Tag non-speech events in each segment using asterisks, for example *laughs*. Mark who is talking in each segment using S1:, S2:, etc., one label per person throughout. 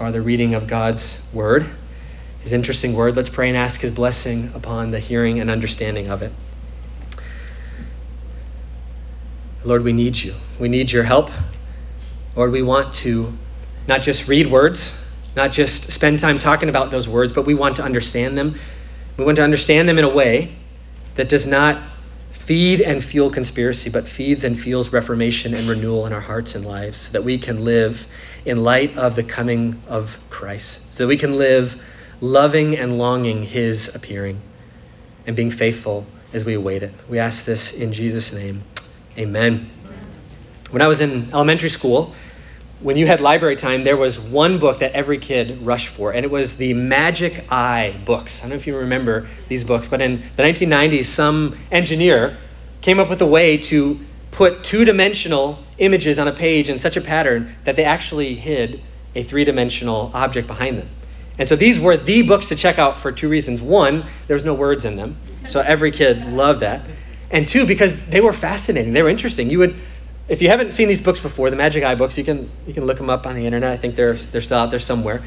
S1: for the reading of God's word, his interesting word. Let's pray and ask his blessing upon the hearing and understanding of it. Lord, we need you. We need your help. Lord, we want to not just read words, not just spend time talking about those words, but we want to understand them. We want to understand them in a way that does not feed and fuel conspiracy, but feeds and fuels reformation and renewal in our hearts and lives, so that we can live in light of the coming of Christ, so that we can live loving and longing his appearing and being faithful as we await it. We ask this in Jesus' name. Amen. When I was in elementary school, when you had library time, there was one book that every kid rushed for, and it was the Magic Eye books. I don't know if you remember these books, but in the 1990s, some engineer came up with a way to put two dimensional images on a page in such a pattern that they actually hid a three dimensional object behind them. And so these were the books to check out for two reasons. One, there was no words in them, so every kid loved that. And two, because they were fascinating, they were interesting. You would if you haven't seen these books before, the Magic Eye books, you can you can look them up on the internet. I think they're they're still out there somewhere.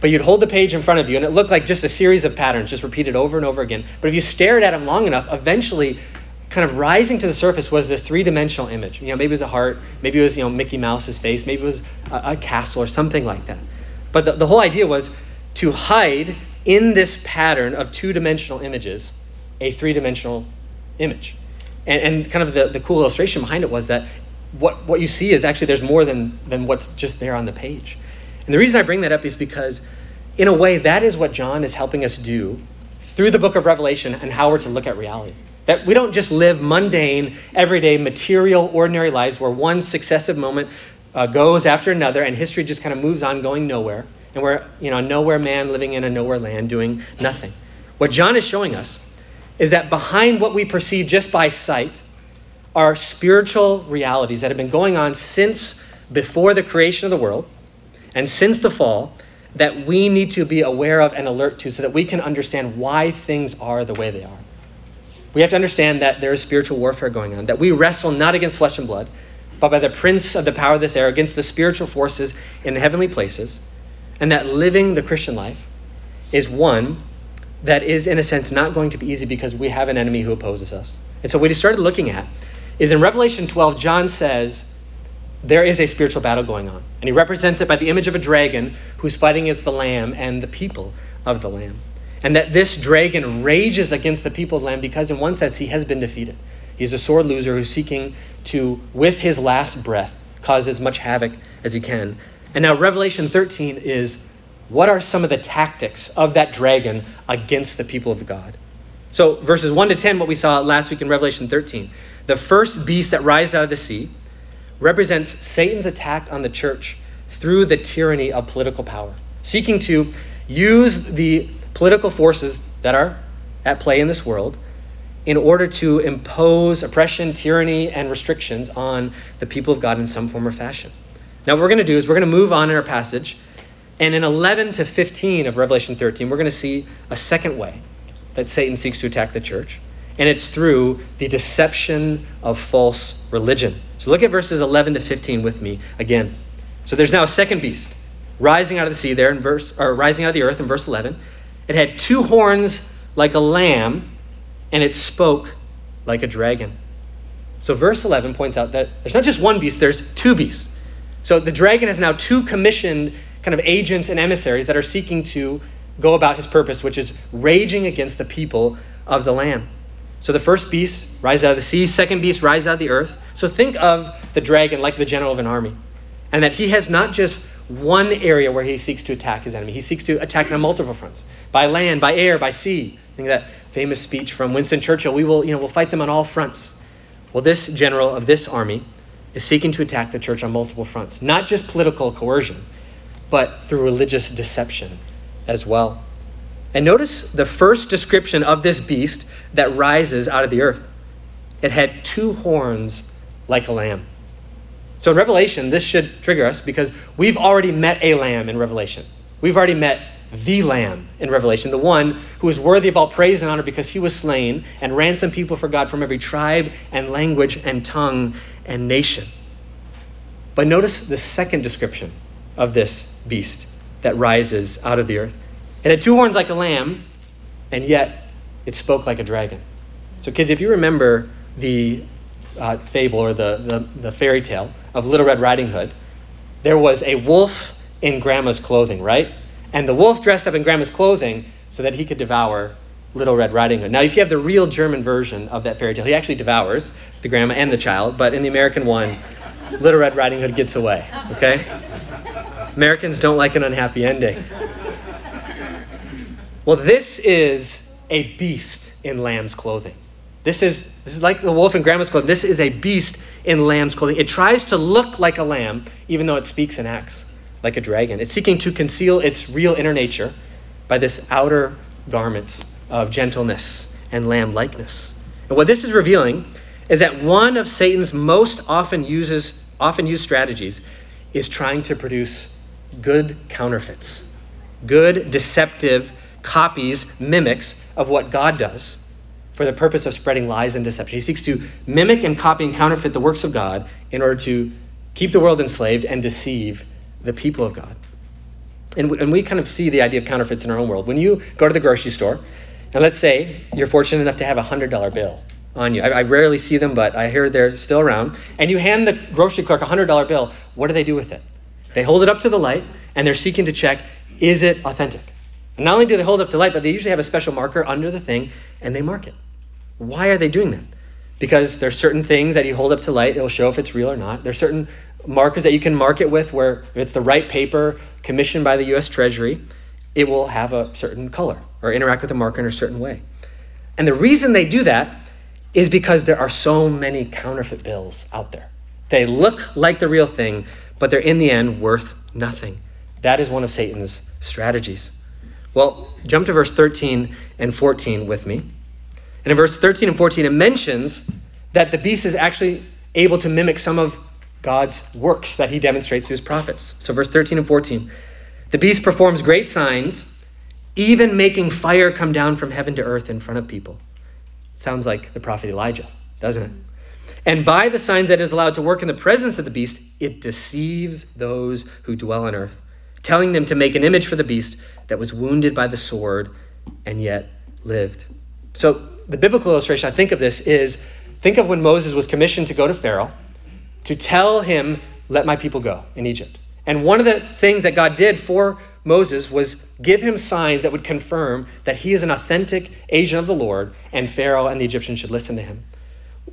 S1: But you'd hold the page in front of you, and it looked like just a series of patterns, just repeated over and over again. But if you stared at them long enough, eventually, kind of rising to the surface was this three-dimensional image. You know, maybe it was a heart, maybe it was you know Mickey Mouse's face, maybe it was a, a castle or something like that. But the, the whole idea was to hide in this pattern of two-dimensional images a three-dimensional image. And, and, kind of the, the cool illustration behind it was that what, what you see is actually there's more than, than what's just there on the page. And the reason I bring that up is because, in a way, that is what John is helping us do through the book of Revelation and how we're to look at reality. That we don't just live mundane, everyday, material, ordinary lives where one successive moment uh, goes after another and history just kind of moves on going nowhere. And we're, you know, a nowhere man living in a nowhere land doing nothing. What John is showing us is that behind what we perceive just by sight, are spiritual realities that have been going on since before the creation of the world and since the fall that we need to be aware of and alert to so that we can understand why things are the way they are. We have to understand that there is spiritual warfare going on, that we wrestle not against flesh and blood, but by the prince of the power of this air, against the spiritual forces in the heavenly places, and that living the Christian life is one that is, in a sense, not going to be easy because we have an enemy who opposes us. And so, he started looking at is in Revelation 12, John says there is a spiritual battle going on. And he represents it by the image of a dragon who's fighting against the Lamb and the people of the Lamb. And that this dragon rages against the people of the Lamb because, in one sense, he has been defeated. He's a sword loser who's seeking to, with his last breath, cause as much havoc as he can. And now, Revelation 13 is what are some of the tactics of that dragon against the people of God? So, verses 1 to 10, what we saw last week in Revelation 13. The first beast that rises out of the sea represents Satan's attack on the church through the tyranny of political power, seeking to use the political forces that are at play in this world in order to impose oppression, tyranny, and restrictions on the people of God in some form or fashion. Now, what we're going to do is we're going to move on in our passage, and in 11 to 15 of Revelation 13, we're going to see a second way that Satan seeks to attack the church and it's through the deception of false religion. So look at verses 11 to 15 with me again. So there's now a second beast rising out of the sea there in verse or rising out of the earth in verse 11. It had two horns like a lamb and it spoke like a dragon. So verse 11 points out that there's not just one beast, there's two beasts. So the dragon has now two commissioned kind of agents and emissaries that are seeking to go about his purpose, which is raging against the people of the lamb. So the first beast rises out of the sea, second beast rises out of the earth. So think of the dragon like the general of an army, and that he has not just one area where he seeks to attack his enemy. He seeks to attack on multiple fronts, by land, by air, by sea. Think that famous speech from Winston Churchill: "We will, you know, we'll fight them on all fronts." Well, this general of this army is seeking to attack the church on multiple fronts, not just political coercion, but through religious deception as well. And notice the first description of this beast that rises out of the earth. It had two horns like a lamb. So in Revelation, this should trigger us because we've already met a lamb in Revelation. We've already met the lamb in Revelation, the one who is worthy of all praise and honor because he was slain and ransomed people for God from every tribe and language and tongue and nation. But notice the second description of this beast that rises out of the earth. It had two horns like a lamb, and yet it spoke like a dragon. So, kids, if you remember the uh, fable or the, the, the fairy tale of Little Red Riding Hood, there was a wolf in grandma's clothing, right? And the wolf dressed up in grandma's clothing so that he could devour Little Red Riding Hood. Now, if you have the real German version of that fairy tale, he actually devours the grandma and the child, but in the American one, Little Red Riding Hood gets away, okay? Americans don't like an unhappy ending. Well, this is a beast in lamb's clothing. This is, this is like the wolf in grandma's clothing. This is a beast in lamb's clothing. It tries to look like a lamb, even though it speaks and acts like a dragon. It's seeking to conceal its real inner nature by this outer garment of gentleness and lamb likeness. And what this is revealing is that one of Satan's most often uses often used strategies is trying to produce good counterfeits, good deceptive copies, mimics of what God does for the purpose of spreading lies and deception. He seeks to mimic and copy and counterfeit the works of God in order to keep the world enslaved and deceive the people of God. And we, and we kind of see the idea of counterfeits in our own world. When you go to the grocery store, and let's say you're fortunate enough to have a $100 bill on you. I, I, rarely see them, but I hear they're still around. And you hand the grocery clerk a $100 bill. What do they do with it? They hold it up to the light, and they're seeking to check is it authentic? And not only do they hold up to light, but they usually have a special marker under the thing, and they mark it. Why are they doing that? Because there's certain things that you hold up to light, it'll show if it's real or not. There's certain markers that you can mark it with where if it's the right paper commissioned by the US Treasury, it will have a certain color or interact with the marker in a certain way. And the reason they do that is because there are so many counterfeit bills out there. They look like the real thing, but they're in the end worth nothing. That is one of Satan's strategies. Well, jump to verse 13 and 14 with me. And in verse 13 and 14, it mentions that the beast is actually able to mimic some of God's works that he demonstrates to his prophets. So, verse 13 and 14 the beast performs great signs, even making fire come down from heaven to earth in front of people. Sounds like the prophet Elijah, doesn't it? And by the signs that is allowed to work in the presence of the beast, it deceives those who dwell on earth, telling them to make an image for the beast that was wounded by the sword and yet lived. So, the biblical illustration I think of this is think of when Moses was commissioned to go to Pharaoh to tell him, Let my people go in Egypt. And one of the things that God did for Moses was give him signs that would confirm that he is an authentic agent of the Lord, and Pharaoh and the Egyptians should listen to him.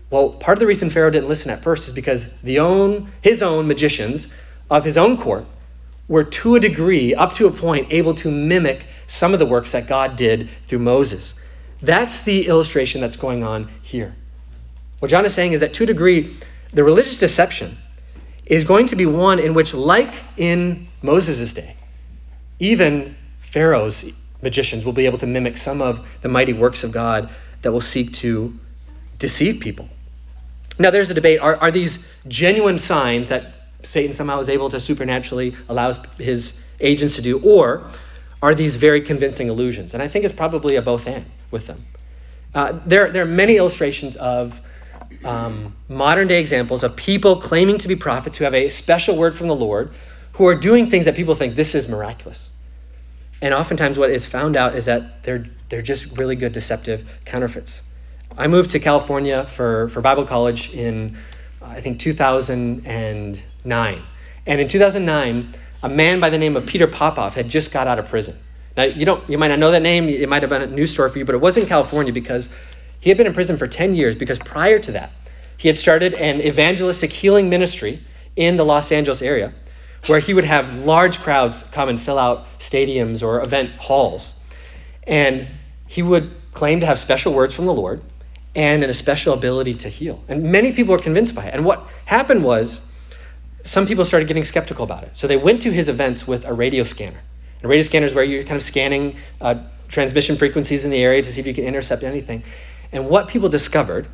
S1: Well, part of the reason Pharaoh didn't listen at first is because the own, his own magicians of his own court were to a degree, up to a point, able to mimic some of the works that God did through Moses. That's the illustration that's going on here. What John is saying is that to a degree, the religious deception is going to be one in which, like in Moses' day, even Pharaoh's magicians will be able to mimic some of the mighty works of God that will seek to deceive people. Now, there's a debate are, are these genuine signs that Satan somehow is able to supernaturally allow his agents to do, or are these very convincing illusions? And I think it's probably a both and with them. Uh, there, there are many illustrations of um, modern day examples of people claiming to be prophets who have a special word from the Lord who are doing things that people think this is miraculous. And oftentimes, what is found out is that they're, they're just really good deceptive counterfeits. I moved to California for, for Bible college in, I think, 2000 And in 2009, a man by the name of Peter Popoff had just got out of prison. Now, you, don't, you might not know that name, it might have been a news story for you, but it was in California because he had been in prison for 10 years because prior to that, he had started an evangelistic healing ministry in the Los Angeles area where he would have large crowds come and fill out stadiums or event halls. And he would claim to have special words from the Lord and a special ability to heal. And many people were convinced by it. And what happened was some people started getting skeptical about it. So they went to his events with a radio scanner. And a radio scanner is where you're kind of scanning uh, transmission frequencies in the area to see if you can intercept anything. And what people discovered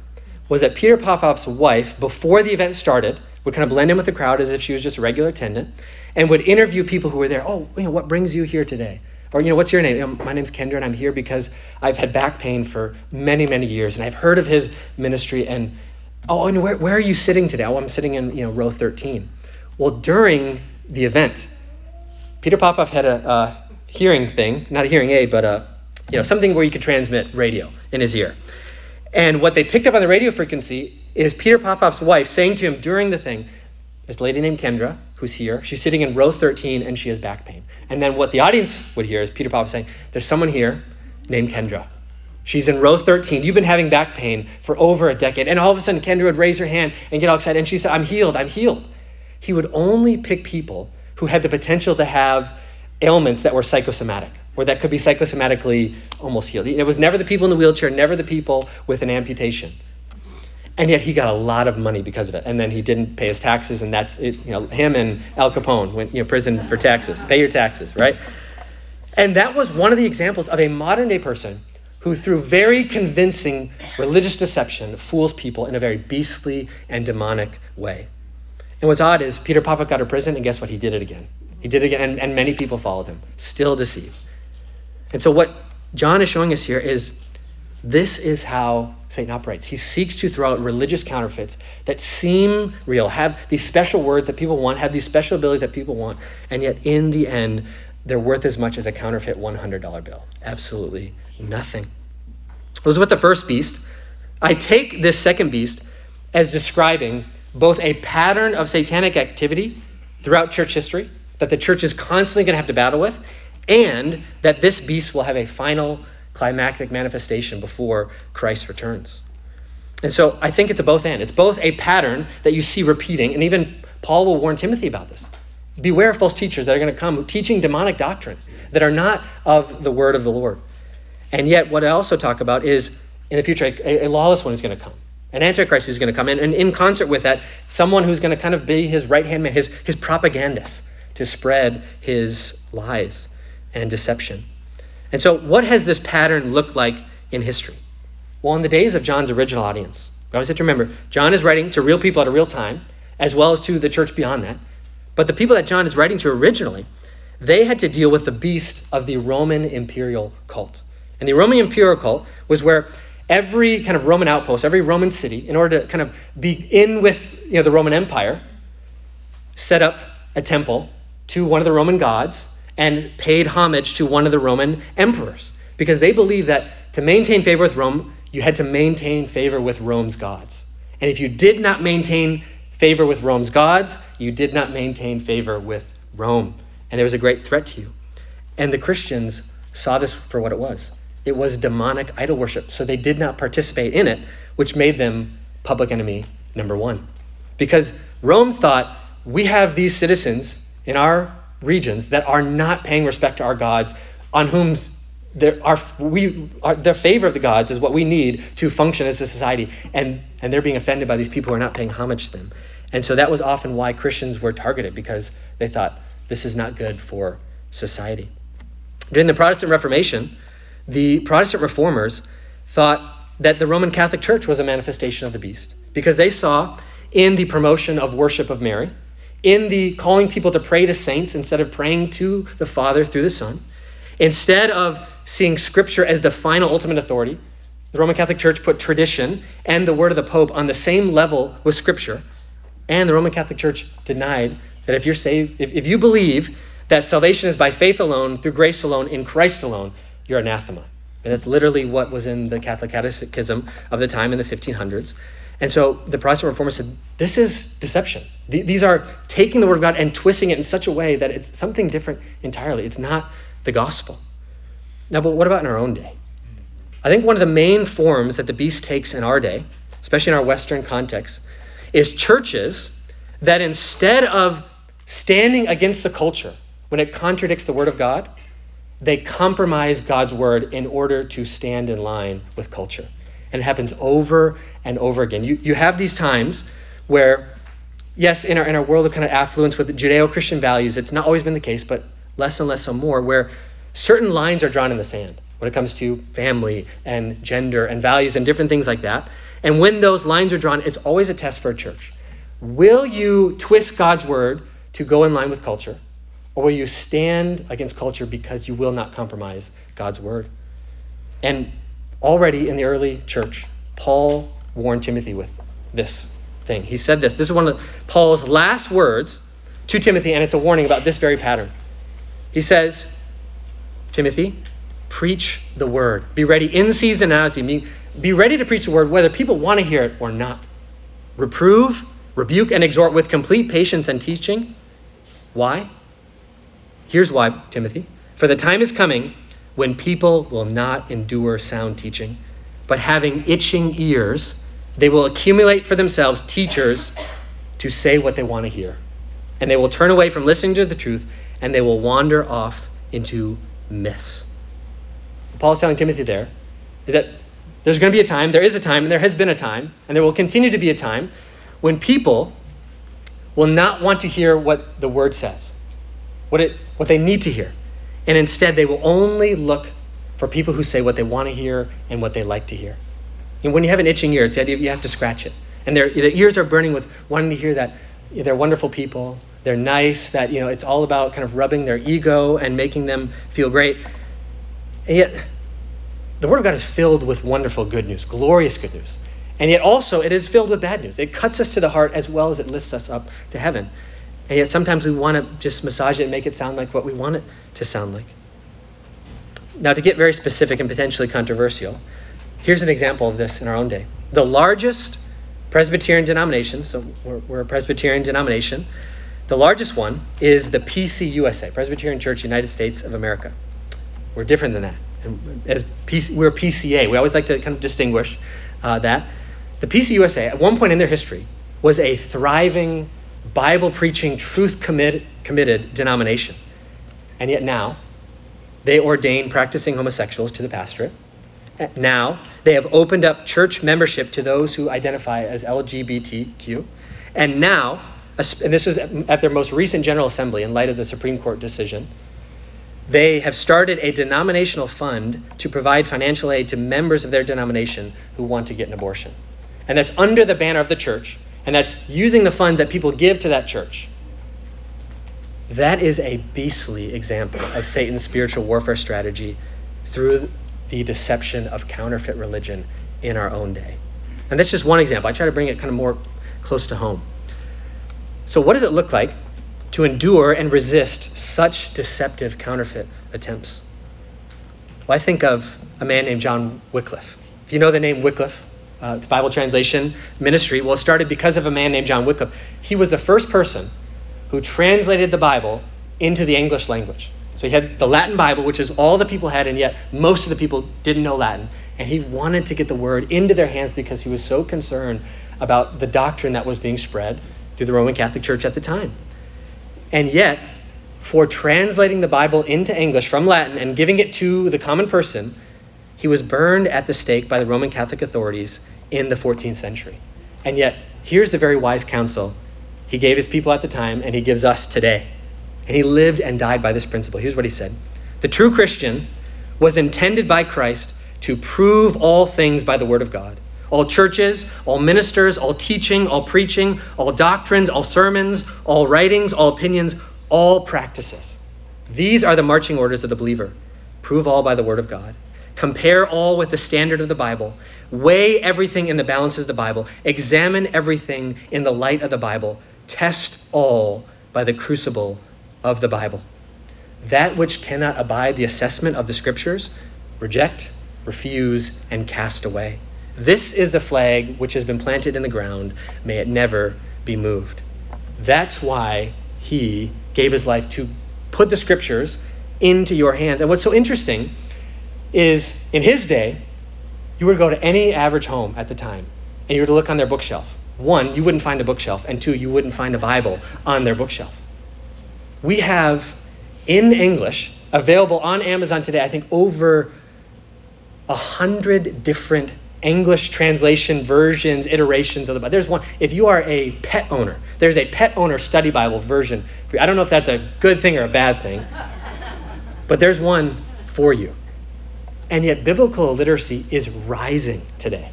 S1: was that Peter Popoff's wife, before the event started, would kind of blend in with the crowd as if she was just a regular attendant, and would interview people who were there. Oh, you know, what brings you here today? Or, you know, what's your name? You know, my name's Kendra, and I'm here because I've had back pain for many, many years, and I've heard of his ministry. And oh, and where, where are you sitting today? Oh, I'm sitting in, you know, row 13. Well, during the event, Peter Popoff had a, a hearing thing, not a hearing aid, but a, you know, something where you could transmit radio in his ear. And what they picked up on the radio frequency is Peter Popoff's wife saying to him during the thing, this lady named Kendra, who's here, she's sitting in row 13 and she has back pain. And then what the audience would hear is Peter Popoff saying, There's someone here named Kendra. She's in row 13. You've been having back pain for over a decade. And all of a sudden, Kendra would raise her hand and get all excited. And she said, I'm healed. I'm healed. He would only pick people who had the potential to have ailments that were psychosomatic or that could be psychosomatically almost healed. It was never the people in the wheelchair, never the people with an amputation. And yet he got a lot of money because of it. And then he didn't pay his taxes, and that's it, you know, him and Al Capone went you know prison for taxes. Pay your taxes, right? And that was one of the examples of a modern day person who, through very convincing religious deception, fools people in a very beastly and demonic way. And what's odd is Peter Popoff got out of prison, and guess what? He did it again. He did it again, and, and many people followed him, still deceived. And so, what John is showing us here is this is how Satan operates. He seeks to throw out religious counterfeits that seem real, have these special words that people want, have these special abilities that people want, and yet in the end, they're worth as much as a counterfeit $100 bill. Absolutely nothing. Those with the first beast. I take this second beast as describing both a pattern of satanic activity throughout church history that the church is constantly going to have to battle with, and that this beast will have a final climactic manifestation before Christ returns. And so I think it's a both and. It's both a pattern that you see repeating, and even Paul will warn Timothy about this. Beware of false teachers that are going to come teaching demonic doctrines that are not of the word of the Lord. And yet, what I also talk about is in the future, a, a lawless one is going to come, an antichrist who's going to come, and, and in concert with that, someone who's going to kind of be his right hand man, his, his propagandist to spread his lies and deception. And so, what has this pattern looked like in history? Well, in the days of John's original audience, we always have to remember John is writing to real people at a real time, as well as to the church beyond that. But the people that John is writing to originally, they had to deal with the beast of the Roman imperial cult. And the Roman imperial cult was where every kind of Roman outpost, every Roman city, in order to kind of be in with you know, the Roman Empire, set up a temple to one of the Roman gods and paid homage to one of the Roman emperors because they believed that to maintain favor with Rome, you had to maintain favor with Rome's gods. And if you did not maintain favor with Rome's gods, you did not maintain favor with Rome. And there was a great threat to you. And the Christians saw this for what it was it was demonic idol worship. So they did not participate in it, which made them public enemy number one. Because Rome thought we have these citizens in our regions that are not paying respect to our gods, on whom are, their favor of the gods is what we need to function as a society. And, and they're being offended by these people who are not paying homage to them. And so that was often why Christians were targeted because they thought this is not good for society. During the Protestant Reformation, the Protestant reformers thought that the Roman Catholic Church was a manifestation of the beast because they saw in the promotion of worship of Mary in the calling people to pray to saints instead of praying to the Father through the Son, instead of seeing Scripture as the final ultimate authority, the Roman Catholic Church put tradition and the word of the Pope on the same level with Scripture. And the Roman Catholic Church denied that if you're saved, if, if you believe that salvation is by faith alone, through grace alone, in Christ alone, you're anathema. And that's literally what was in the Catholic Catechism of the time in the 1500s. And so the Protestant reformers said, this is deception. These are taking the word of God and twisting it in such a way that it's something different entirely. It's not the gospel. Now, but what about in our own day? I think one of the main forms that the beast takes in our day, especially in our Western context, is churches that instead of standing against the culture when it contradicts the word of God, they compromise God's word in order to stand in line with culture. And it happens over and over again. You, you have these times where, yes, in our, in our world of kind of affluence with Judeo Christian values, it's not always been the case, but less and less so more, where certain lines are drawn in the sand when it comes to family and gender and values and different things like that. And when those lines are drawn, it's always a test for a church. Will you twist God's word to go in line with culture? Or will you stand against culture because you will not compromise God's word? And already in the early church, Paul warned Timothy with this thing. He said this. This is one of Paul's last words to Timothy, and it's a warning about this very pattern. He says, Timothy, preach the word. Be ready in season and out season. Be ready to preach the word whether people want to hear it or not. Reprove, rebuke, and exhort with complete patience and teaching. Why? Here's why, Timothy. For the time is coming when people will not endure sound teaching, but having itching ears, they will accumulate for themselves teachers to say what they want to hear. And they will turn away from listening to the truth, and they will wander off into myths. Paul's telling Timothy there is that there's going to be a time, there is a time, and there has been a time, and there will continue to be a time when people will not want to hear what the word says, what, it, what they need to hear. And instead, they will only look for people who say what they want to hear and what they like to hear. And when you have an itching ear, it's the idea you have to scratch it. And their, their ears are burning with wanting to hear that they're wonderful people, they're nice, that you know it's all about kind of rubbing their ego and making them feel great. And yet, the Word of God is filled with wonderful good news, glorious good news. And yet also it is filled with bad news. It cuts us to the heart as well as it lifts us up to heaven. And yet sometimes we want to just massage it and make it sound like what we want it to sound like. Now, to get very specific and potentially controversial, here's an example of this in our own day. The largest Presbyterian denomination, so we're, we're a Presbyterian denomination, the largest one is the PCUSA, Presbyterian Church United States of America. We're different than that. And as PC, we're PCA. We always like to kind of distinguish uh, that. The PCUSA, at one point in their history, was a thriving, Bible preaching, truth committed denomination. And yet now, they ordain practicing homosexuals to the pastorate. Now, they have opened up church membership to those who identify as LGBTQ. And now, and this is at their most recent General Assembly in light of the Supreme Court decision, they have started a denominational fund to provide financial aid to members of their denomination who want to get an abortion. And that's under the banner of the church, and that's using the funds that people give to that church. That is a beastly example of Satan's spiritual warfare strategy through the deception of counterfeit religion in our own day. And that's just one example. I try to bring it kind of more close to home. So, what does it look like to endure and resist such deceptive counterfeit attempts? Well, I think of a man named John Wycliffe. If you know the name Wycliffe, uh, Bible translation ministry. Well, it started because of a man named John Wycliffe. He was the first person who translated the Bible into the English language. So he had the Latin Bible, which is all the people had, and yet most of the people didn't know Latin. And he wanted to get the word into their hands because he was so concerned about the doctrine that was being spread through the Roman Catholic Church at the time. And yet, for translating the Bible into English from Latin and giving it to the common person, he was burned at the stake by the Roman Catholic authorities in the 14th century. And yet, here's the very wise counsel he gave his people at the time, and he gives us today. And he lived and died by this principle. Here's what he said The true Christian was intended by Christ to prove all things by the word of God. All churches, all ministers, all teaching, all preaching, all doctrines, all sermons, all writings, all opinions, all practices. These are the marching orders of the believer. Prove all by the word of God. Compare all with the standard of the Bible. Weigh everything in the balances of the Bible. Examine everything in the light of the Bible. Test all by the crucible of the Bible. That which cannot abide the assessment of the Scriptures, reject, refuse, and cast away. This is the flag which has been planted in the ground. May it never be moved. That's why he gave his life to put the Scriptures into your hands. And what's so interesting is in his day, you were to go to any average home at the time and you were to look on their bookshelf. One, you wouldn't find a bookshelf, and two, you wouldn't find a Bible on their bookshelf. We have in English available on Amazon today, I think over a hundred different English translation versions, iterations of the Bible. There's one, if you are a pet owner, there's a pet owner study Bible version. I don't know if that's a good thing or a bad thing, but there's one for you. And yet, biblical illiteracy is rising today.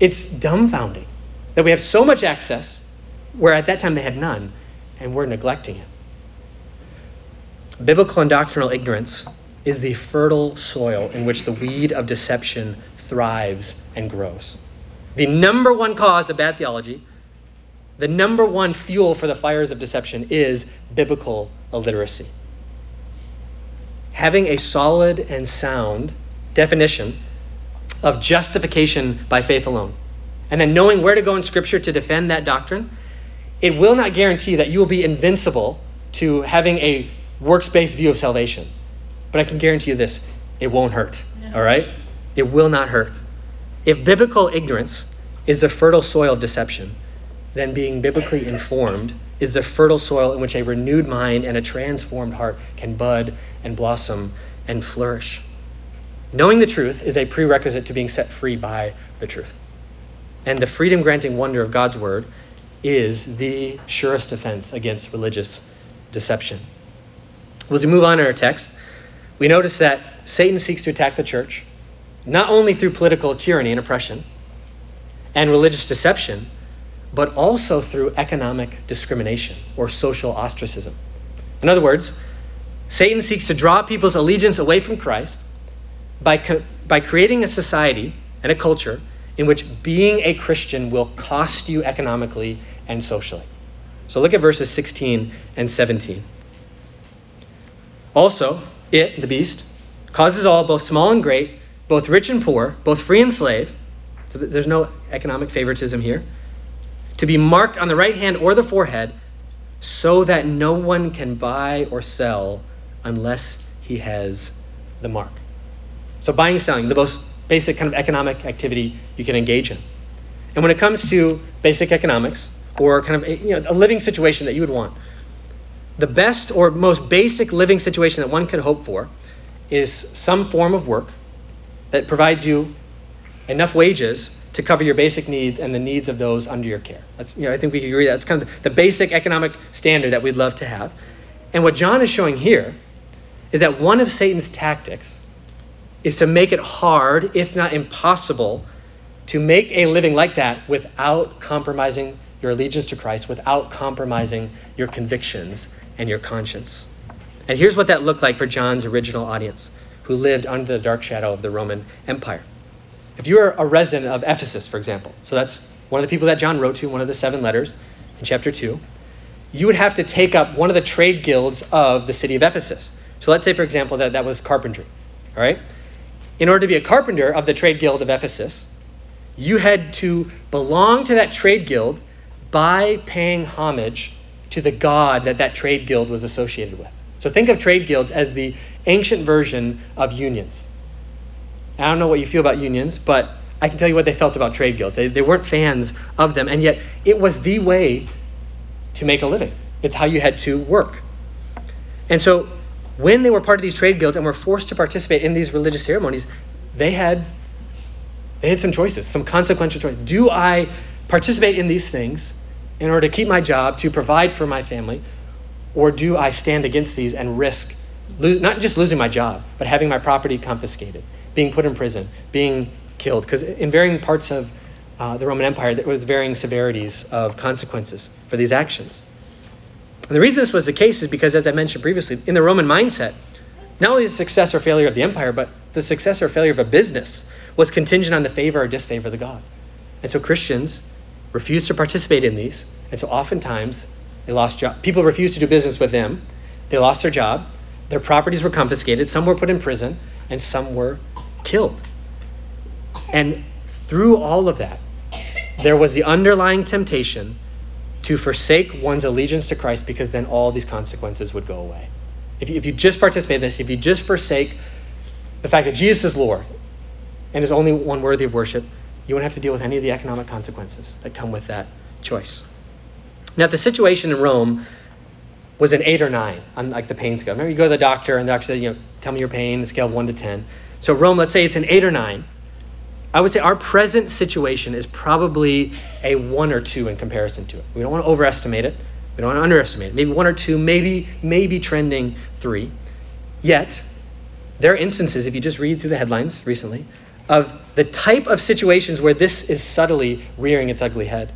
S1: It's dumbfounding that we have so much access where at that time they had none, and we're neglecting it. Biblical and doctrinal ignorance is the fertile soil in which the weed of deception thrives and grows. The number one cause of bad theology, the number one fuel for the fires of deception is biblical illiteracy. having a solid and sound definition of justification by faith alone, and then knowing where to go in Scripture to defend that doctrine, it will not guarantee that you will be invincible to having a works based view of salvation. But I can guarantee you this it won't hurt. No. All right? It will not hurt. If biblical ignorance is the fertile soil of deception, then being biblically informed is the fertile soil in which a renewed mind and a transformed heart can bud and blossom and flourish. Knowing the truth is a prerequisite to being set free by the truth. And the freedom granting wonder of God's word is the surest defense against religious deception. As we move on in our text, we notice that Satan seeks to attack the church not only through political tyranny and oppression and religious deception, but also through economic discrimination or social ostracism. In other words, Satan seeks to draw people's allegiance away from Christ by, co- by creating a society and a culture in which being a Christian will cost you economically and socially. So look at verses 16 and 17. Also, it, the beast, causes all, both small and great, both rich and poor, both free and slave, so there's no economic favoritism here, to be marked on the right hand or the forehead, so that no one can buy or sell unless he has the mark. So, buying and selling, the most basic kind of economic activity you can engage in. And when it comes to basic economics, or kind of a, you know, a living situation that you would want, the best or most basic living situation that one could hope for is some form of work that provides you enough wages to cover your basic needs and the needs of those under your care. That's, you know, I think we can agree that's kind of the basic economic standard that we'd love to have. And what John is showing here is that one of Satan's tactics is to make it hard, if not impossible, to make a living like that without compromising your allegiance to Christ, without compromising your convictions and your conscience. And here's what that looked like for John's original audience, who lived under the dark shadow of the Roman Empire. If you were a resident of Ephesus, for example, so that's one of the people that John wrote to, one of the seven letters in chapter 2, you would have to take up one of the trade guilds of the city of Ephesus. So let's say, for example, that that was carpentry. All right? In order to be a carpenter of the trade guild of Ephesus, you had to belong to that trade guild by paying homage to the god that that trade guild was associated with. So think of trade guilds as the ancient version of unions. I don't know what you feel about unions, but I can tell you what they felt about trade guilds. They, they weren't fans of them, and yet it was the way to make a living. It's how you had to work. And so when they were part of these trade guilds and were forced to participate in these religious ceremonies, they had they had some choices, some consequential choices. Do I participate in these things in order to keep my job, to provide for my family, or do I stand against these and risk not just losing my job, but having my property confiscated, being put in prison, being killed. Because in varying parts of uh, the Roman Empire, there was varying severities of consequences for these actions. And the reason this was the case is because, as I mentioned previously, in the Roman mindset, not only the success or failure of the empire, but the success or failure of a business was contingent on the favor or disfavor of the god. And so Christians refused to participate in these, and so oftentimes they lost job. People refused to do business with them. They lost their job, their properties were confiscated, some were put in prison, and some were killed. And through all of that, there was the underlying temptation to forsake one's allegiance to Christ because then all these consequences would go away. If you, if you just participate in this, if you just forsake the fact that Jesus is Lord and is only one worthy of worship, you won't have to deal with any of the economic consequences that come with that choice. Now, the situation in Rome was an eight or nine on like the pain scale. Remember, you go to the doctor and the doctor says, you know, tell me your pain, scale of one to ten. So Rome, let's say it's an eight or nine. I would say our present situation is probably a one or two in comparison to it. We don't want to overestimate it. We don't want to underestimate it. Maybe one or two, maybe maybe trending three. Yet, there are instances, if you just read through the headlines recently, of the type of situations where this is subtly rearing its ugly head.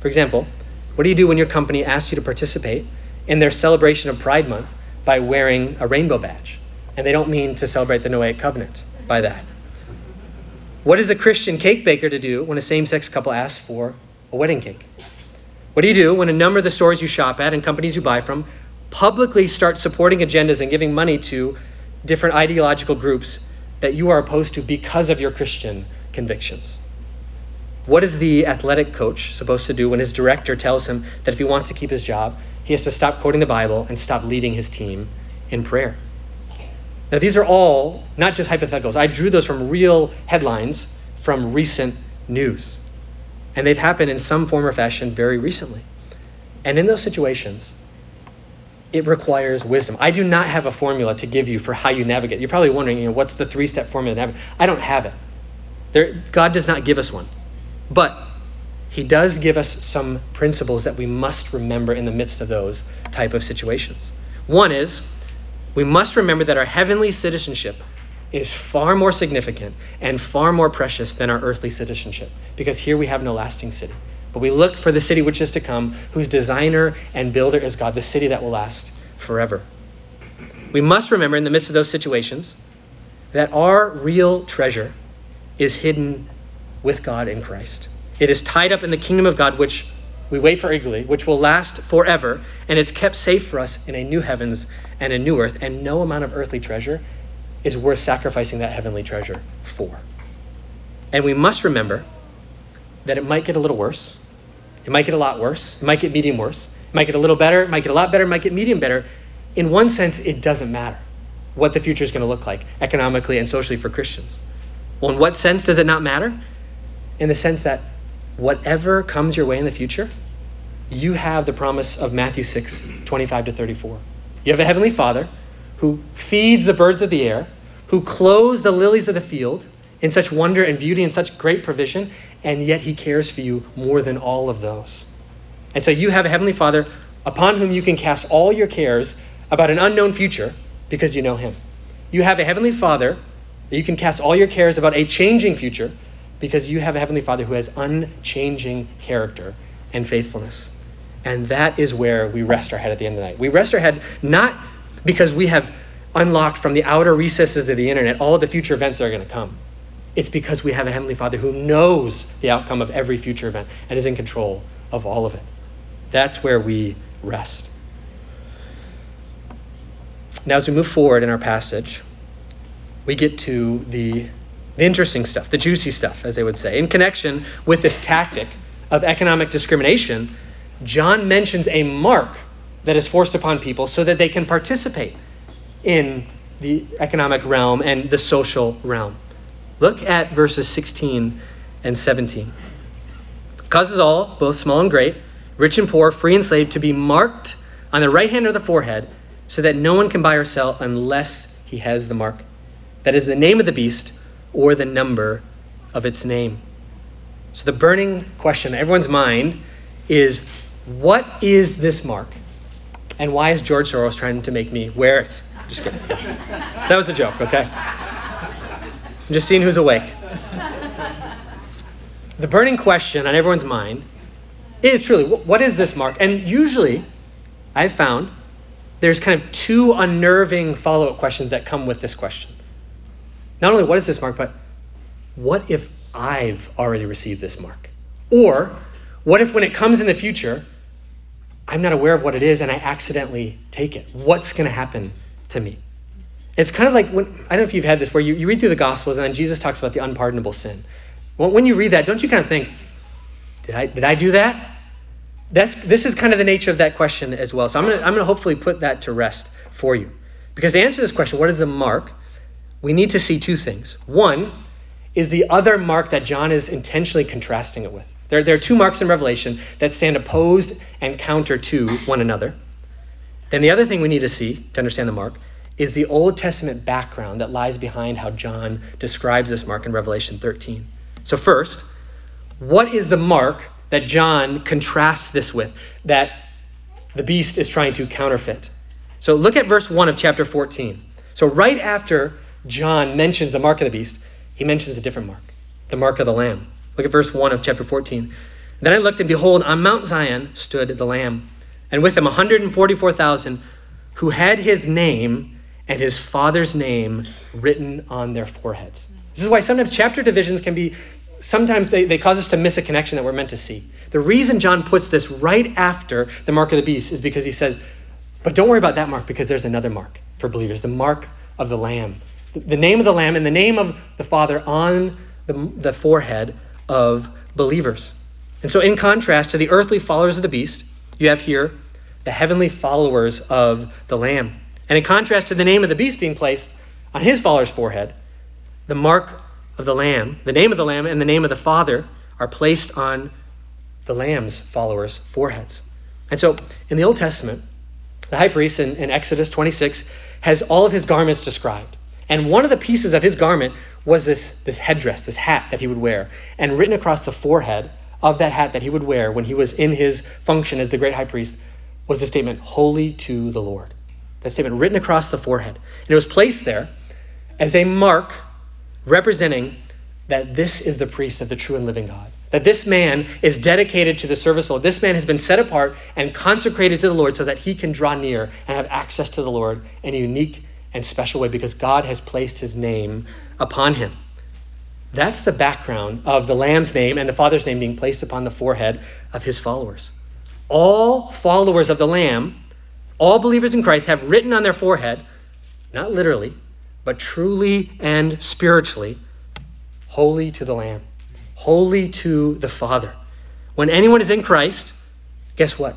S1: For example, what do you do when your company asks you to participate in their celebration of Pride Month by wearing a rainbow badge. And they don't mean to celebrate the Noahic covenant by that. What is a Christian cake baker to do when a same sex couple asks for a wedding cake? What do you do when a number of the stores you shop at and companies you buy from publicly start supporting agendas and giving money to different ideological groups that you are opposed to because of your Christian convictions. What is the athletic coach supposed to do when his director tells him that if he wants to keep his job, he has to stop quoting the Bible and stop leading his team in prayer? Now, these are all not just hypotheticals. I drew those from real headlines from recent news. And they've happened in some form or fashion very recently. And in those situations, it requires wisdom. I do not have a formula to give you for how you navigate. You're probably wondering, you know, what's the three-step formula to navigate? I don't have it. There, God does not give us one. But he does give us some principles that we must remember in the midst of those type of situations. One is we must remember that our heavenly citizenship is far more significant and far more precious than our earthly citizenship because here we have no lasting city. But we look for the city which is to come, whose designer and builder is God, the city that will last forever. We must remember in the midst of those situations that our real treasure is hidden with God in Christ. It is tied up in the kingdom of God, which we wait for eagerly, which will last forever, and it's kept safe for us in a new heavens and a new earth, and no amount of earthly treasure is worth sacrificing that heavenly treasure for. And we must remember that it might get a little worse. It might get a lot worse. It might get medium worse. It might get a little better. It might get a lot better. It might get medium better. In one sense, it doesn't matter what the future is going to look like economically and socially for Christians. Well, in what sense does it not matter? In the sense that whatever comes your way in the future, you have the promise of Matthew 6, 25 to 34. You have a heavenly Father who feeds the birds of the air, who clothes the lilies of the field in such wonder and beauty and such great provision, and yet he cares for you more than all of those. And so you have a heavenly Father upon whom you can cast all your cares about an unknown future because you know him. You have a heavenly Father that you can cast all your cares about a changing future because you have a heavenly Father who has unchanging character and faithfulness. And that is where we rest our head at the end of the night. We rest our head not because we have unlocked from the outer recesses of the internet all of the future events that are going to come. It's because we have a Heavenly Father who knows the outcome of every future event and is in control of all of it. That's where we rest. Now, as we move forward in our passage, we get to the, the interesting stuff, the juicy stuff, as they would say. In connection with this tactic of economic discrimination, John mentions a mark that is forced upon people so that they can participate in the economic realm and the social realm. Look at verses 16 and 17. Causes all, both small and great, rich and poor, free and slave, to be marked on the right hand or the forehead, so that no one can buy or sell unless he has the mark. That is the name of the beast or the number of its name. So the burning question in everyone's mind is what is this mark? And why is George Soros trying to make me wear it? Just kidding. *laughs* That was a joke, okay? I'm just seeing who's awake. The burning question on everyone's mind is truly what is this mark? And usually, I've found there's kind of two unnerving follow up questions that come with this question. Not only what is this mark, but what if I've already received this mark? Or what if when it comes in the future, I'm not aware of what it is and I accidentally take it. What's going to happen to me? It's kind of like when, I don't know if you've had this, where you, you read through the Gospels and then Jesus talks about the unpardonable sin. Well, when you read that, don't you kind of think, did I, did I do that? That's, this is kind of the nature of that question as well. So I'm going I'm to hopefully put that to rest for you. Because to answer this question, what is the mark? We need to see two things. One is the other mark that John is intentionally contrasting it with. There, there are two marks in Revelation that stand opposed and counter to one another. Then the other thing we need to see to understand the mark is the Old Testament background that lies behind how John describes this mark in Revelation 13. So, first, what is the mark that John contrasts this with, that the beast is trying to counterfeit? So, look at verse 1 of chapter 14. So, right after John mentions the mark of the beast, he mentions a different mark, the mark of the Lamb. Look at verse 1 of chapter 14. Then I looked, and behold, on Mount Zion stood the Lamb, and with him 144,000 who had his name and his father's name written on their foreheads. This is why sometimes chapter divisions can be, sometimes they, they cause us to miss a connection that we're meant to see. The reason John puts this right after the mark of the beast is because he says, but don't worry about that mark because there's another mark for believers, the mark of the Lamb. The name of the Lamb and the name of the Father on the, the forehead of believers. And so, in contrast to the earthly followers of the beast, you have here the heavenly followers of the Lamb. And in contrast to the name of the beast being placed on his follower's forehead, the mark of the Lamb, the name of the Lamb, and the name of the Father are placed on the Lamb's followers' foreheads. And so, in the Old Testament, the high priest in, in Exodus 26 has all of his garments described. And one of the pieces of his garment was this, this headdress, this hat that he would wear. And written across the forehead of that hat that he would wear when he was in his function as the great high priest was the statement, Holy to the Lord. That statement written across the forehead. And it was placed there as a mark representing that this is the priest of the true and living God. That this man is dedicated to the service of the Lord. This man has been set apart and consecrated to the Lord so that he can draw near and have access to the Lord in a unique and special way because God has placed his name upon him. That's the background of the Lamb's name and the Father's name being placed upon the forehead of his followers. All followers of the Lamb, all believers in Christ, have written on their forehead, not literally, but truly and spiritually, holy to the Lamb, holy to the Father. When anyone is in Christ, guess what?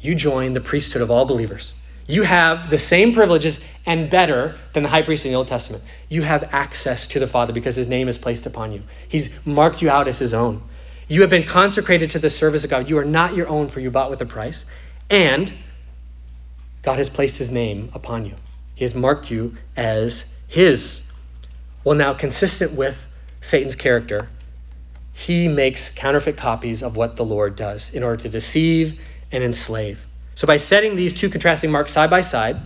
S1: You join the priesthood of all believers. You have the same privileges and better than the high priest in the Old Testament. You have access to the Father because his name is placed upon you. He's marked you out as his own. You have been consecrated to the service of God. You are not your own, for you bought with a price. And God has placed his name upon you. He has marked you as his. Well, now, consistent with Satan's character, he makes counterfeit copies of what the Lord does in order to deceive and enslave. So, by setting these two contrasting marks side by side,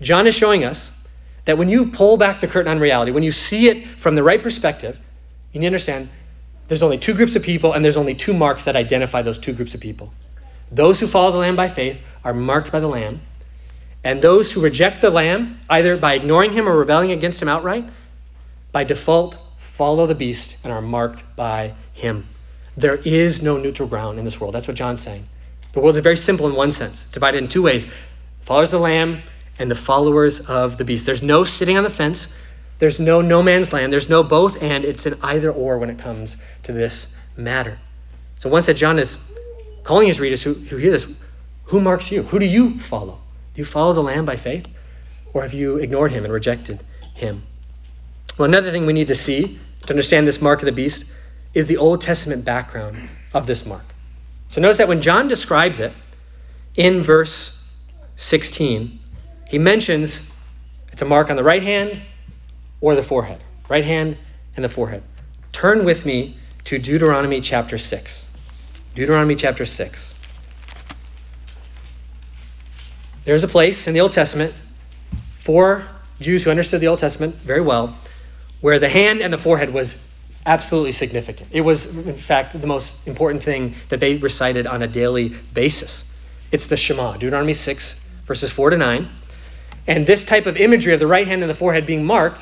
S1: John is showing us that when you pull back the curtain on reality, when you see it from the right perspective, you need to understand there's only two groups of people, and there's only two marks that identify those two groups of people. Those who follow the Lamb by faith are marked by the Lamb, and those who reject the Lamb, either by ignoring him or rebelling against him outright, by default follow the beast and are marked by him. There is no neutral ground in this world. That's what John's saying. The world is very simple in one sense, divided in two ways followers of the Lamb and the followers of the beast. There's no sitting on the fence. There's no no man's land. There's no both and. It's an either or when it comes to this matter. So once that John is calling his readers who, who hear this, who marks you? Who do you follow? Do you follow the Lamb by faith? Or have you ignored him and rejected him? Well, another thing we need to see to understand this mark of the beast is the Old Testament background of this mark. So notice that when John describes it in verse 16, he mentions it's a mark on the right hand or the forehead. Right hand and the forehead. Turn with me to Deuteronomy chapter 6. Deuteronomy chapter 6. There's a place in the Old Testament for Jews who understood the Old Testament very well where the hand and the forehead was absolutely significant. It was, in fact, the most important thing that they recited on a daily basis. It's the Shema, Deuteronomy 6, verses 4 to 9. And this type of imagery of the right hand and the forehead being marked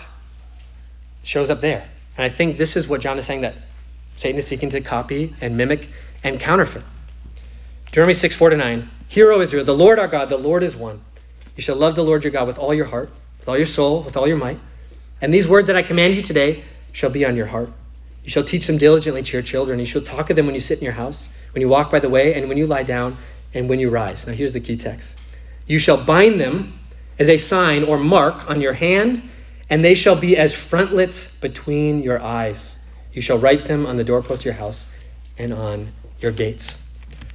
S1: shows up there. And I think this is what John is saying that Satan is seeking to copy and mimic and counterfeit. Deuteronomy 6, 4 to 9. Hear, O Israel, the Lord our God, the Lord is one. You shall love the Lord your God with all your heart, with all your soul, with all your might. And these words that I command you today shall be on your heart. You shall teach them diligently to your children. You shall talk of them when you sit in your house, when you walk by the way, and when you lie down, and when you rise. Now here's the key text. You shall bind them as a sign or mark on your hand, and they shall be as frontlets between your eyes. You shall write them on the doorpost of your house and on your gates.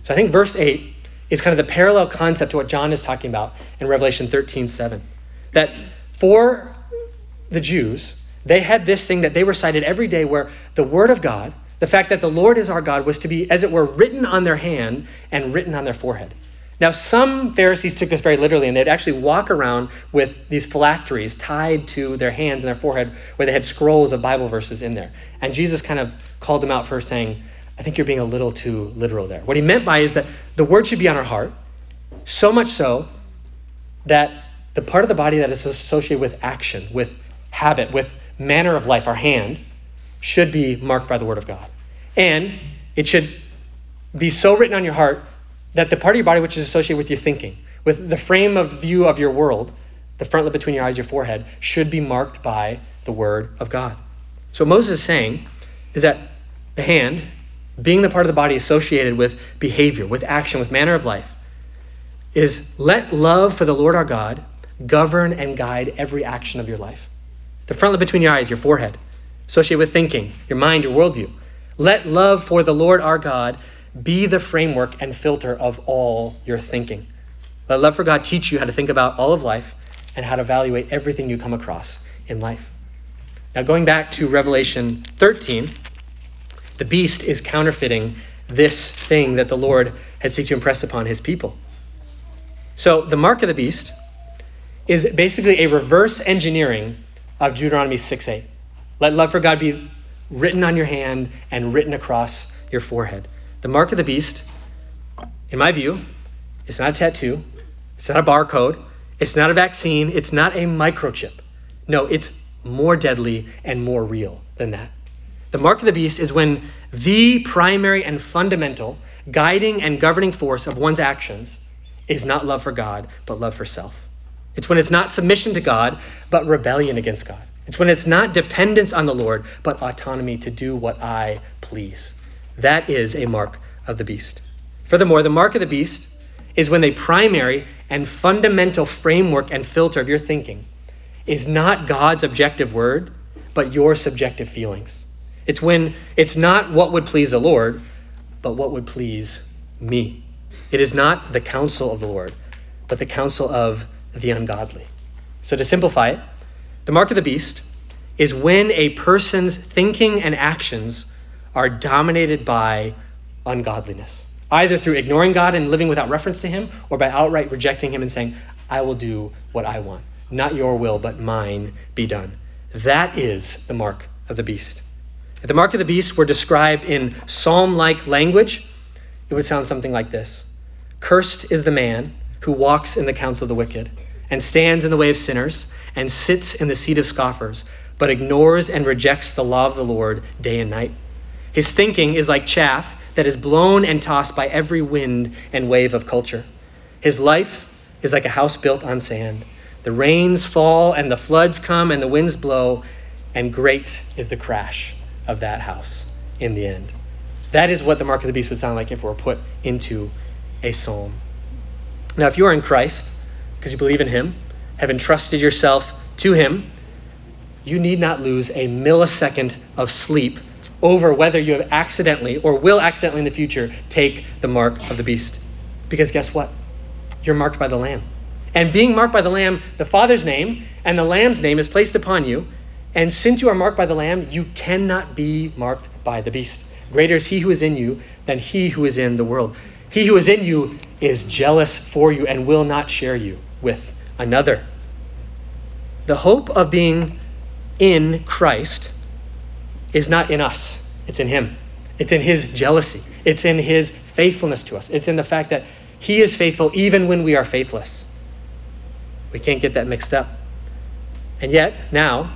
S1: So I think verse 8 is kind of the parallel concept to what John is talking about in Revelation 13 7. That for the Jews, they had this thing that they recited every day where the Word of God, the fact that the Lord is our God, was to be, as it were, written on their hand and written on their forehead. Now, some Pharisees took this very literally, and they'd actually walk around with these phylacteries tied to their hands and their forehead where they had scrolls of Bible verses in there. And Jesus kind of called them out for saying, I think you're being a little too literal there. What he meant by is that the word should be on our heart, so much so that the part of the body that is associated with action, with habit, with manner of life, our hand, should be marked by the Word of God. And it should be so written on your heart that the part of your body which is associated with your thinking, with the frame of view of your world, the frontlet between your eyes, your forehead, should be marked by the word of God. So Moses is saying is that the hand, being the part of the body associated with behavior, with action, with manner of life, is let love for the Lord our God govern and guide every action of your life. The frontlet between your eyes, your forehead, associated with thinking, your mind, your worldview. Let love for the Lord our God be the framework and filter of all your thinking. Let love for God teach you how to think about all of life and how to evaluate everything you come across in life. Now, going back to Revelation 13, the beast is counterfeiting this thing that the Lord had seek to impress upon his people. So, the mark of the beast is basically a reverse engineering of Deuteronomy 6 8. Let love for God be written on your hand and written across your forehead. The mark of the beast, in my view, it's not a tattoo, it's not a barcode, it's not a vaccine, it's not a microchip. No, it's more deadly and more real than that. The mark of the beast is when the primary and fundamental guiding and governing force of one's actions is not love for God, but love for self. It's when it's not submission to God, but rebellion against God. It's when it's not dependence on the Lord, but autonomy to do what I please. That is a mark of the beast. Furthermore, the mark of the beast is when the primary and fundamental framework and filter of your thinking is not God's objective word, but your subjective feelings. It's when it's not what would please the Lord, but what would please me. It is not the counsel of the Lord, but the counsel of the ungodly. So, to simplify it, the mark of the beast is when a person's thinking and actions are dominated by ungodliness, either through ignoring God and living without reference to Him, or by outright rejecting Him and saying, I will do what I want. Not your will, but mine be done. That is the mark of the beast. If the mark of the beast were described in psalm like language, it would sound something like this Cursed is the man who walks in the counsel of the wicked, and stands in the way of sinners, and sits in the seat of scoffers, but ignores and rejects the law of the Lord day and night. His thinking is like chaff that is blown and tossed by every wind and wave of culture. His life is like a house built on sand. The rains fall and the floods come and the winds blow, and great is the crash of that house in the end. That is what the mark of the beast would sound like if it were put into a psalm. Now, if you are in Christ, because you believe in Him, have entrusted yourself to Him, you need not lose a millisecond of sleep over whether you have accidentally or will accidentally in the future take the mark of the beast. Because guess what? You're marked by the Lamb. And being marked by the Lamb, the Father's name and the Lamb's name is placed upon you. And since you are marked by the Lamb, you cannot be marked by the beast. Greater is he who is in you than he who is in the world. He who is in you is jealous for you and will not share you with another. The hope of being in Christ is not in us, it's in him. It's in his jealousy, it's in his faithfulness to us, it's in the fact that he is faithful even when we are faithless. We can't get that mixed up. And yet, now,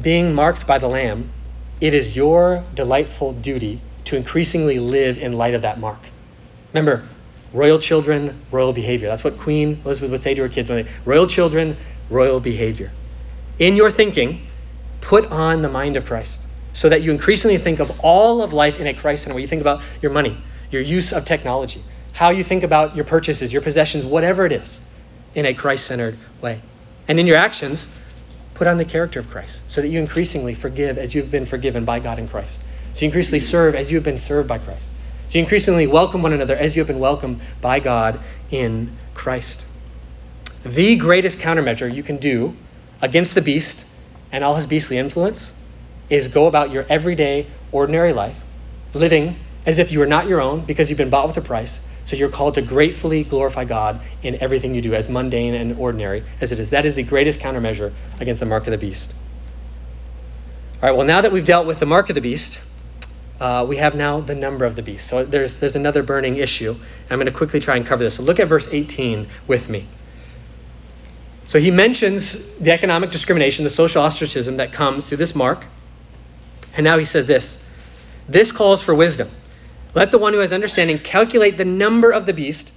S1: being marked by the Lamb, it is your delightful duty to increasingly live in light of that mark. Remember, royal children, royal behavior. That's what Queen Elizabeth would say to her kids when they, royal children, royal behavior. In your thinking, put on the mind of Christ so that you increasingly think of all of life in a Christ center way. You think about your money, your use of technology, how you think about your purchases, your possessions, whatever it is in a Christ centered way. And in your actions, put on the character of Christ so that you increasingly forgive as you've been forgiven by God in Christ. So you increasingly serve as you have been served by Christ. So you increasingly welcome one another as you have been welcomed by God in Christ. The greatest countermeasure you can do against the beast and all his beastly influence is go about your everyday, ordinary life, living as if you are not your own because you've been bought with a price, so you're called to gratefully glorify God in everything you do, as mundane and ordinary as it is. That is the greatest countermeasure against the mark of the beast. All right, well, now that we've dealt with the mark of the beast, uh, we have now the number of the beast. So there's, there's another burning issue. I'm going to quickly try and cover this. So look at verse 18 with me. So he mentions the economic discrimination, the social ostracism that comes through this mark. And now he says this This calls for wisdom. Let the one who has understanding calculate the number of the beast,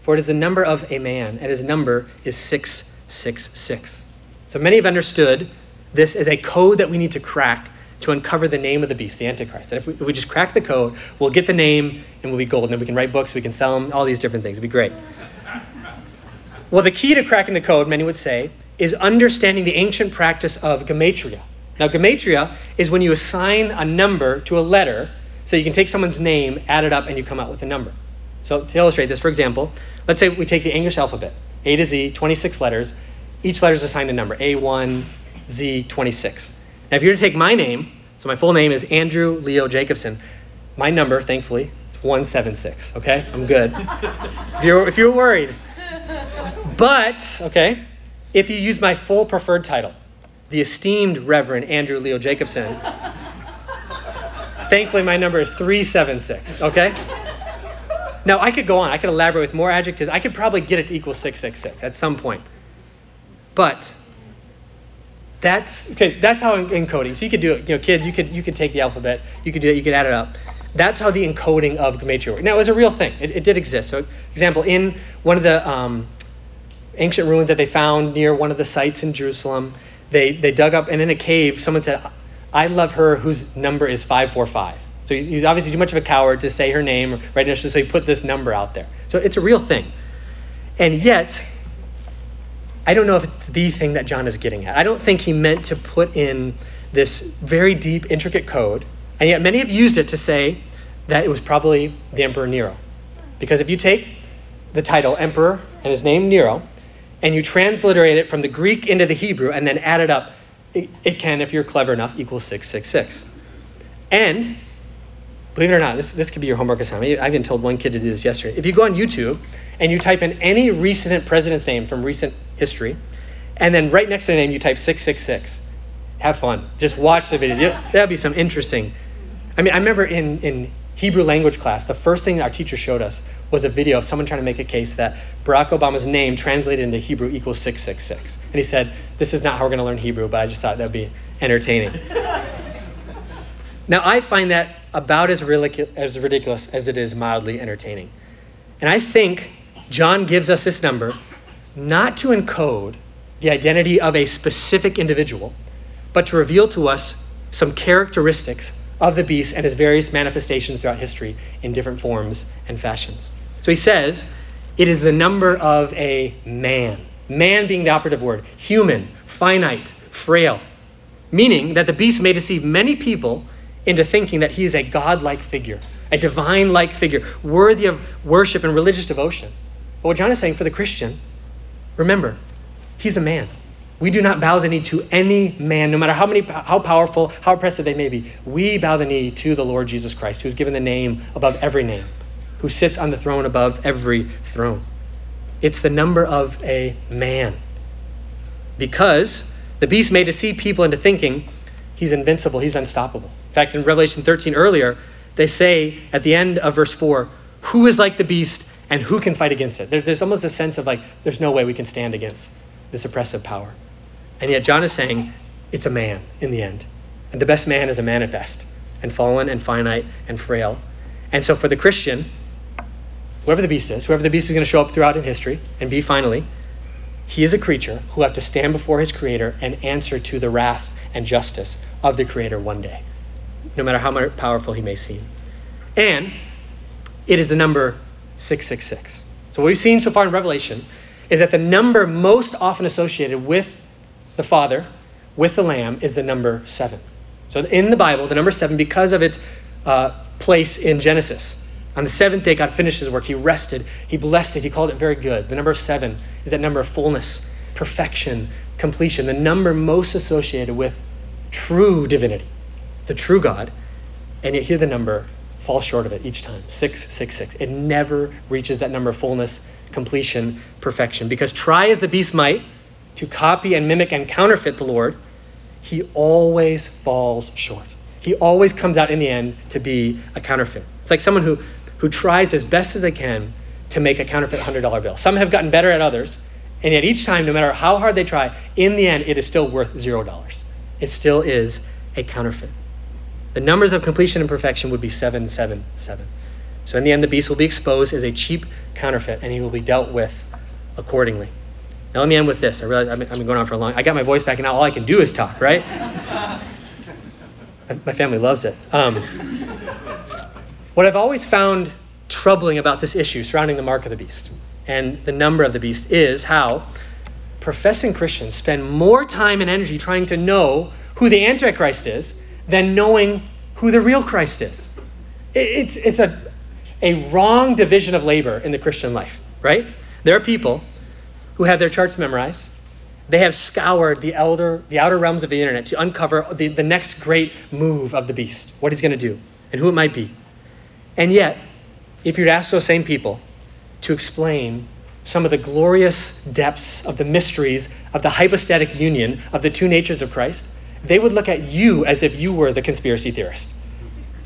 S1: for it is the number of a man, and his number is 666. 666. So many have understood this as a code that we need to crack to uncover the name of the beast, the Antichrist. That if we, if we just crack the code, we'll get the name and we'll be golden. Then we can write books, we can sell them, all these different things. It'd be great. Well, the key to cracking the code, many would say, is understanding the ancient practice of gematria. Now, gematria is when you assign a number to a letter, so you can take someone's name, add it up, and you come out with a number. So, to illustrate this, for example, let's say we take the English alphabet, A to Z, 26 letters. Each letter is assigned a number, A1, Z26. Now, if you were to take my name, so my full name is Andrew Leo Jacobson, my number, thankfully, is 176. Okay? I'm good. if, you're, if you're worried. But, okay, if you use my full preferred title, the esteemed Reverend Andrew Leo Jacobson, thankfully my number is 376. Okay? Now, I could go on. I could elaborate with more adjectives. I could probably get it to equal 666 at some point. But that's okay. That's how encoding. So you could do it. You know, kids, you could you could take the alphabet. You could do it. You could add it up. That's how the encoding of gematria works. Now, it was a real thing. It, it did exist. So, example, in one of the um, ancient ruins that they found near one of the sites in Jerusalem, they they dug up and in a cave, someone said, "I love her whose number is 545." So he's, he's obviously too much of a coward to say her name right initially, so he put this number out there. So it's a real thing. And yet, I don't know if it's the thing that John is getting at. I don't think he meant to put in this very deep, intricate code, and yet many have used it to say that it was probably the Emperor Nero. Because if you take the title Emperor and his name Nero, and you transliterate it from the Greek into the Hebrew and then add it up, it, it can, if you're clever enough, equal 666. And Believe it or not, this, this could be your homework assignment. I've been told one kid to do this yesterday. If you go on YouTube and you type in any recent president's name from recent history, and then right next to the name you type 666, have fun. Just watch the video. That'll be some interesting. I mean, I remember in, in Hebrew language class, the first thing our teacher showed us was a video of someone trying to make a case that Barack Obama's name translated into Hebrew equals 666. And he said, This is not how we're going to learn Hebrew, but I just thought that'd be entertaining. now, I find that about as, as ridiculous as it is mildly entertaining. And I think John gives us this number not to encode the identity of a specific individual, but to reveal to us some characteristics of the beast and his various manifestations throughout history in different forms and fashions. So he says it is the number of a man, man being the operative word, human, finite, frail, meaning that the beast may deceive many people into thinking that he is a godlike figure, a divine like figure, worthy of worship and religious devotion. But what John is saying for the Christian, remember, he's a man. We do not bow the knee to any man, no matter how many, how powerful, how oppressive they may be. We bow the knee to the Lord Jesus Christ, who is given the name above every name, who sits on the throne above every throne. It's the number of a man. Because the beast may deceive people into thinking he's invincible, he's unstoppable. In fact, in Revelation 13 earlier, they say at the end of verse 4, who is like the beast and who can fight against it? There's, there's almost a sense of like, there's no way we can stand against this oppressive power. And yet, John is saying it's a man in the end. And the best man is a man at best, and fallen and finite and frail. And so, for the Christian, whoever the beast is, whoever the beast is going to show up throughout in history and be finally, he is a creature who will have to stand before his creator and answer to the wrath and justice of the creator one day no matter how powerful he may seem. And it is the number 666. So, what we've seen so far in Revelation is that the number most often associated with the Father, with the Lamb, is the number seven. So, in the Bible, the number seven, because of its uh, place in Genesis, on the seventh day, God finished his work. He rested. He blessed it. He called it very good. The number seven is that number of fullness, perfection, completion, the number most associated with true divinity the true God, and yet here the number falls short of it each time 666. It never reaches that number of fullness, completion, perfection. Because try as the beast might to copy and mimic and counterfeit the Lord, he always falls short. He always comes out in the end to be a counterfeit. It's like someone who, who tries as best as they can to make a counterfeit $100 bill. Some have gotten better at others, and yet each time, no matter how hard they try, in the end, it is still worth $0. It still is a counterfeit. The numbers of completion and perfection would be 777. So in the end, the beast will be exposed as a cheap counterfeit, and he will be dealt with accordingly. Now let me end with this. I realize I've been, I've been going on for a long. I got my voice back, and now all I can do is talk, right? *laughs* my family loves it. Um, what I've always found troubling about this issue surrounding the mark of the beast and the number of the beast is how professing Christians spend more time and energy trying to know who the Antichrist is than knowing who the real Christ is. It's, it's a, a wrong division of labor in the Christian life, right? There are people who have their charts memorized. They have scoured the, elder, the outer realms of the internet to uncover the, the next great move of the beast, what he's going to do, and who it might be. And yet, if you'd ask those same people to explain some of the glorious depths of the mysteries of the hypostatic union of the two natures of Christ, they would look at you as if you were the conspiracy theorist.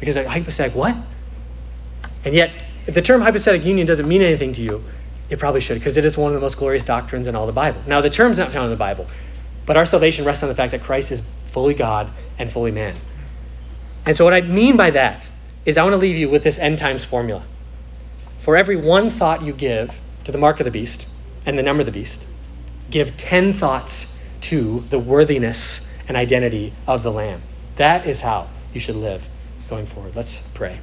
S1: Because like, hypostatic what? And yet, if the term hypostatic union doesn't mean anything to you, it probably should, because it is one of the most glorious doctrines in all the Bible. Now, the term's not found in the Bible, but our salvation rests on the fact that Christ is fully God and fully man. And so, what I mean by that is I want to leave you with this end times formula. For every one thought you give to the mark of the beast and the number of the beast, give 10 thoughts to the worthiness and identity of the Lamb. That is how you should live going forward. Let's pray.